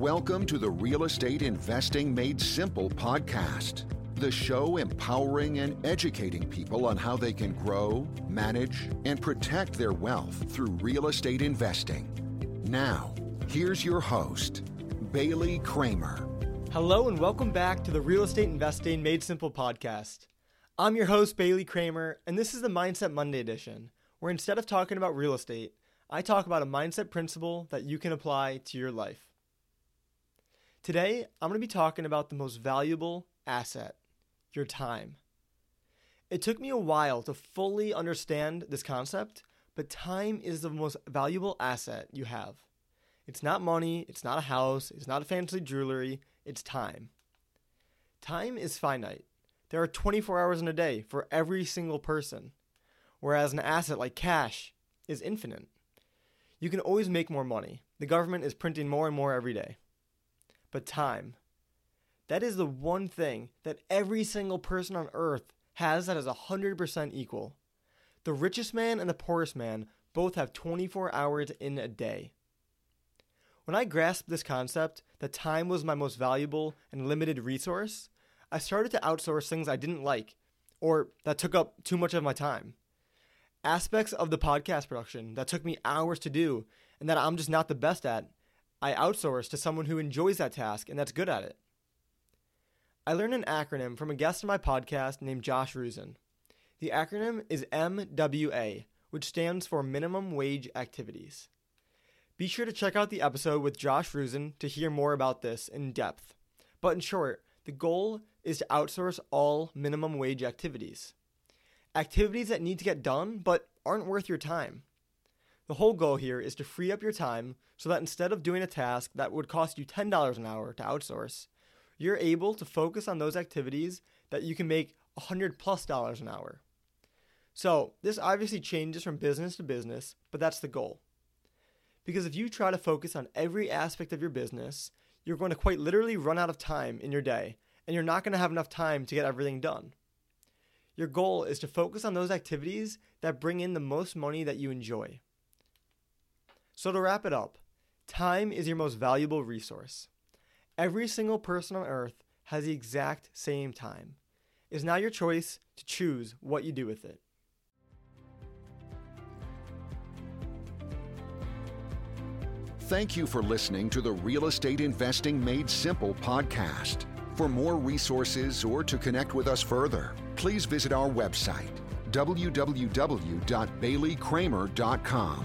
Welcome to the Real Estate Investing Made Simple podcast, the show empowering and educating people on how they can grow, manage, and protect their wealth through real estate investing. Now, here's your host, Bailey Kramer. Hello, and welcome back to the Real Estate Investing Made Simple podcast. I'm your host, Bailey Kramer, and this is the Mindset Monday edition, where instead of talking about real estate, I talk about a mindset principle that you can apply to your life. Today, I'm going to be talking about the most valuable asset your time. It took me a while to fully understand this concept, but time is the most valuable asset you have. It's not money, it's not a house, it's not a fancy jewelry, it's time. Time is finite. There are 24 hours in a day for every single person, whereas an asset like cash is infinite. You can always make more money. The government is printing more and more every day but time. That is the one thing that every single person on earth has that is 100% equal. The richest man and the poorest man both have 24 hours in a day. When I grasped this concept that time was my most valuable and limited resource, I started to outsource things I didn't like or that took up too much of my time. Aspects of the podcast production that took me hours to do and that I'm just not the best at I outsource to someone who enjoys that task and that's good at it. I learned an acronym from a guest on my podcast named Josh Rusin. The acronym is MWA, which stands for Minimum Wage Activities. Be sure to check out the episode with Josh Rusin to hear more about this in depth. But in short, the goal is to outsource all minimum wage activities. Activities that need to get done but aren't worth your time. The whole goal here is to free up your time so that instead of doing a task that would cost you $10 an hour to outsource, you're able to focus on those activities that you can make 100 plus dollars an hour. So, this obviously changes from business to business, but that's the goal. Because if you try to focus on every aspect of your business, you're going to quite literally run out of time in your day, and you're not going to have enough time to get everything done. Your goal is to focus on those activities that bring in the most money that you enjoy. So, to wrap it up, time is your most valuable resource. Every single person on earth has the exact same time. It is now your choice to choose what you do with it. Thank you for listening to the Real Estate Investing Made Simple podcast. For more resources or to connect with us further, please visit our website, www.baileykramer.com.